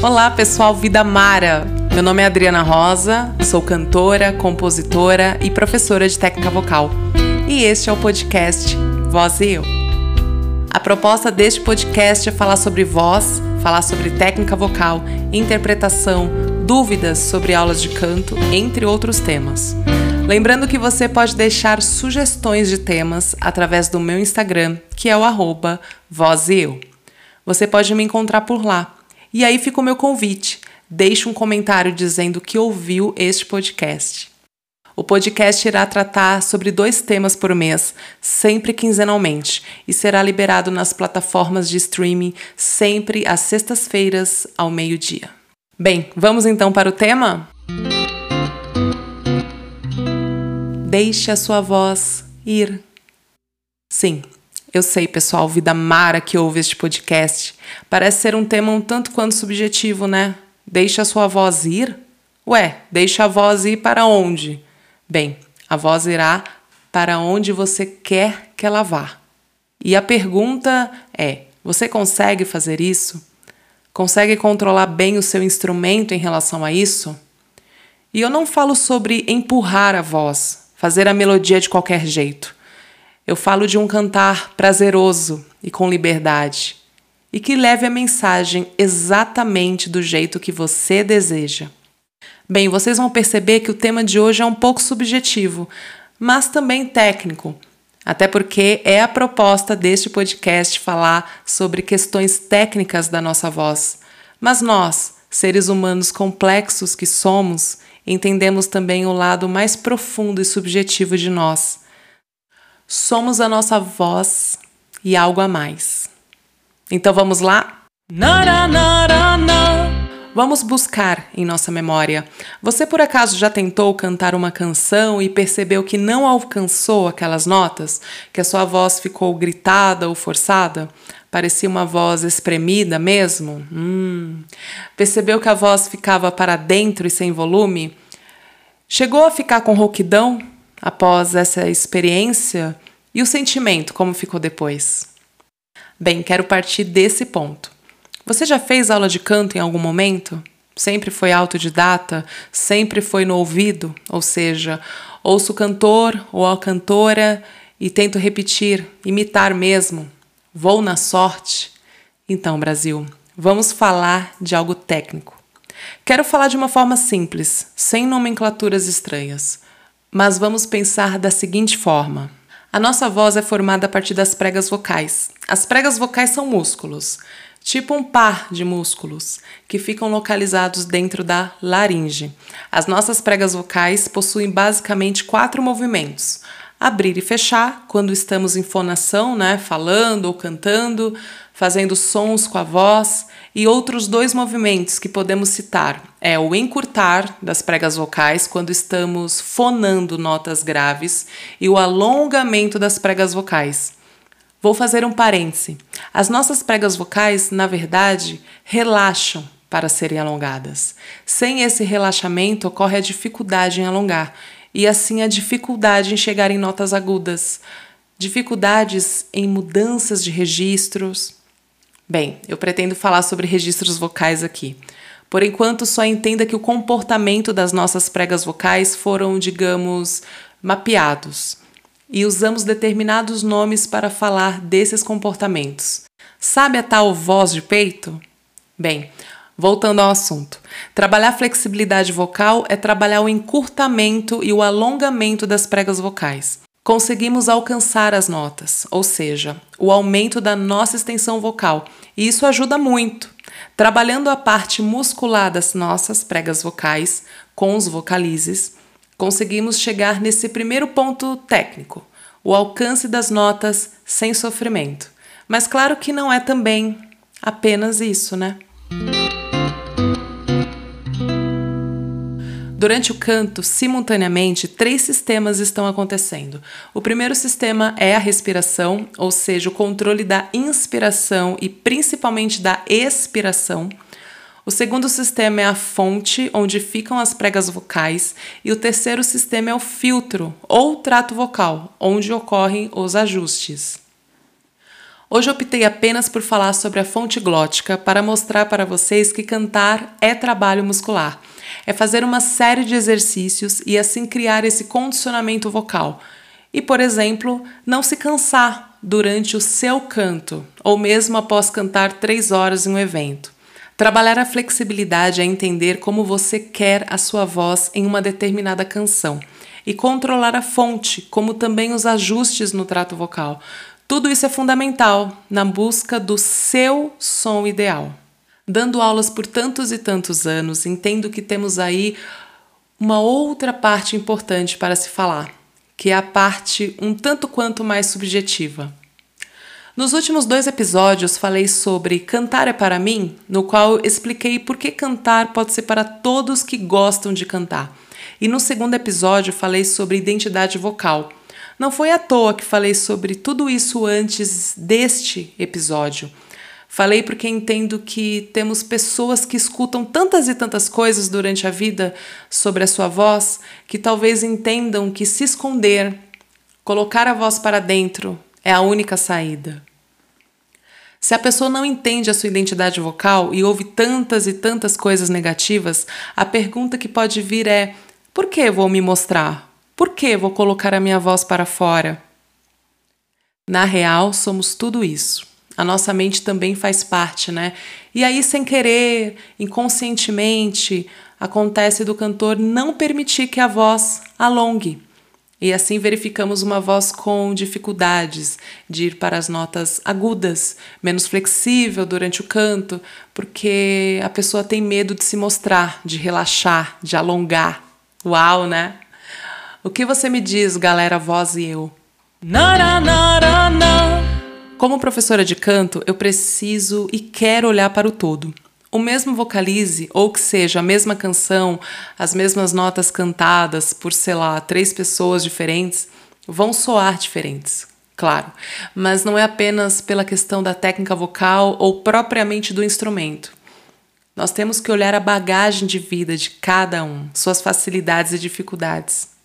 Olá, pessoal Vida Mara. Meu nome é Adriana Rosa, sou cantora, compositora e professora de técnica vocal. E este é o podcast Voz e Eu. A proposta deste podcast é falar sobre voz, falar sobre técnica vocal, interpretação, dúvidas sobre aulas de canto, entre outros temas. Lembrando que você pode deixar sugestões de temas através do meu Instagram, que é o arroba. Você pode me encontrar por lá. E aí fica o meu convite. Deixe um comentário dizendo que ouviu este podcast. O podcast irá tratar sobre dois temas por mês, sempre quinzenalmente, e será liberado nas plataformas de streaming sempre às sextas-feiras, ao meio-dia. Bem, vamos então para o tema? Deixe a sua voz ir. Sim, eu sei, pessoal, vida mara que ouve este podcast. Parece ser um tema um tanto quanto subjetivo, né? Deixa a sua voz ir? Ué, deixa a voz ir para onde? Bem, a voz irá para onde você quer que ela vá. E a pergunta é: você consegue fazer isso? Consegue controlar bem o seu instrumento em relação a isso? E eu não falo sobre empurrar a voz, fazer a melodia de qualquer jeito. Eu falo de um cantar prazeroso e com liberdade, e que leve a mensagem exatamente do jeito que você deseja. Bem, vocês vão perceber que o tema de hoje é um pouco subjetivo, mas também técnico, até porque é a proposta deste podcast falar sobre questões técnicas da nossa voz. Mas nós, seres humanos complexos que somos, entendemos também o lado mais profundo e subjetivo de nós somos a nossa voz e algo a mais. Então vamos lá? Vamos buscar em nossa memória. Você por acaso já tentou cantar uma canção e percebeu que não alcançou aquelas notas? Que a sua voz ficou gritada ou forçada? Parecia uma voz espremida mesmo? Hum. Percebeu que a voz ficava para dentro e sem volume? Chegou a ficar com rouquidão? Após essa experiência e o sentimento, como ficou depois? Bem, quero partir desse ponto. Você já fez aula de canto em algum momento? Sempre foi autodidata? Sempre foi no ouvido? Ou seja, ouço o cantor ou a cantora e tento repetir, imitar mesmo? Vou na sorte? Então, Brasil, vamos falar de algo técnico. Quero falar de uma forma simples, sem nomenclaturas estranhas. Mas vamos pensar da seguinte forma: a nossa voz é formada a partir das pregas vocais. As pregas vocais são músculos, tipo um par de músculos, que ficam localizados dentro da laringe. As nossas pregas vocais possuem basicamente quatro movimentos: abrir e fechar, quando estamos em fonação, né, falando ou cantando, fazendo sons com a voz, e outros dois movimentos que podemos citar é o encurtar das pregas vocais quando estamos fonando notas graves e o alongamento das pregas vocais. Vou fazer um parêntese. As nossas pregas vocais, na verdade, relaxam para serem alongadas. Sem esse relaxamento ocorre a dificuldade em alongar e assim a dificuldade em chegar em notas agudas, dificuldades em mudanças de registros, Bem, eu pretendo falar sobre registros vocais aqui. Por enquanto, só entenda que o comportamento das nossas pregas vocais foram, digamos, mapeados. E usamos determinados nomes para falar desses comportamentos. Sabe a tal voz de peito? Bem, voltando ao assunto. Trabalhar flexibilidade vocal é trabalhar o encurtamento e o alongamento das pregas vocais conseguimos alcançar as notas, ou seja, o aumento da nossa extensão vocal, e isso ajuda muito. Trabalhando a parte muscular das nossas pregas vocais com os vocalizes, conseguimos chegar nesse primeiro ponto técnico, o alcance das notas sem sofrimento. Mas claro que não é também apenas isso, né? Durante o canto, simultaneamente, três sistemas estão acontecendo. O primeiro sistema é a respiração, ou seja, o controle da inspiração e principalmente da expiração. O segundo sistema é a fonte, onde ficam as pregas vocais, e o terceiro sistema é o filtro, ou trato vocal, onde ocorrem os ajustes. Hoje optei apenas por falar sobre a fonte glótica para mostrar para vocês que cantar é trabalho muscular. É fazer uma série de exercícios e assim criar esse condicionamento vocal. E, por exemplo, não se cansar durante o seu canto ou mesmo após cantar três horas em um evento. Trabalhar a flexibilidade é entender como você quer a sua voz em uma determinada canção e controlar a fonte, como também os ajustes no trato vocal. Tudo isso é fundamental na busca do seu som ideal. Dando aulas por tantos e tantos anos, entendo que temos aí uma outra parte importante para se falar, que é a parte um tanto quanto mais subjetiva. Nos últimos dois episódios falei sobre Cantar é para mim, no qual expliquei por que cantar pode ser para todos que gostam de cantar. E no segundo episódio falei sobre identidade vocal. Não foi à toa que falei sobre tudo isso antes deste episódio. Falei porque entendo que temos pessoas que escutam tantas e tantas coisas durante a vida sobre a sua voz que talvez entendam que se esconder, colocar a voz para dentro, é a única saída. Se a pessoa não entende a sua identidade vocal e ouve tantas e tantas coisas negativas, a pergunta que pode vir é: por que vou me mostrar? Por que vou colocar a minha voz para fora? Na real, somos tudo isso. A nossa mente também faz parte, né? E aí, sem querer, inconscientemente, acontece do cantor não permitir que a voz alongue. E assim verificamos uma voz com dificuldades de ir para as notas agudas, menos flexível durante o canto, porque a pessoa tem medo de se mostrar, de relaxar, de alongar. Uau, né? O que você me diz, galera, voz e eu? Como professora de canto, eu preciso e quero olhar para o todo o mesmo vocalize, ou que seja a mesma canção, as mesmas notas cantadas por, sei lá, três pessoas diferentes, vão soar diferentes, claro. Mas não é apenas pela questão da técnica vocal ou propriamente do instrumento. Nós temos que olhar a bagagem de vida de cada um, suas facilidades e dificuldades.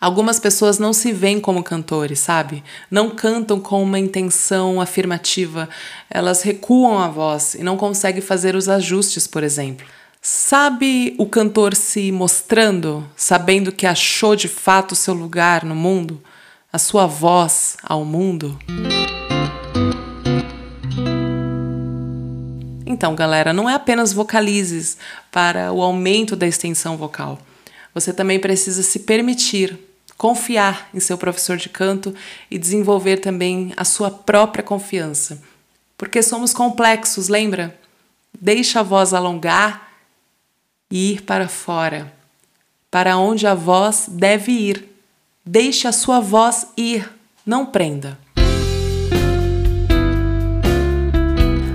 Algumas pessoas não se veem como cantores, sabe? Não cantam com uma intenção afirmativa, elas recuam a voz e não conseguem fazer os ajustes, por exemplo. Sabe o cantor se mostrando, sabendo que achou de fato o seu lugar no mundo, a sua voz ao mundo? Então, galera, não é apenas vocalizes para o aumento da extensão vocal. Você também precisa se permitir confiar em seu professor de canto e desenvolver também a sua própria confiança. Porque somos complexos, lembra? Deixa a voz alongar e ir para fora, para onde a voz deve ir. Deixe a sua voz ir, não prenda.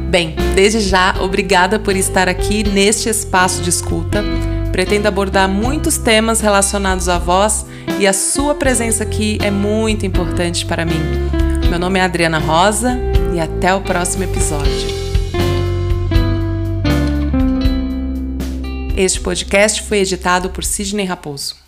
Bem, desde já, obrigada por estar aqui neste espaço de escuta. Pretendo abordar muitos temas relacionados à voz e a sua presença aqui é muito importante para mim. Meu nome é Adriana Rosa e até o próximo episódio. Este podcast foi editado por Sidney Raposo.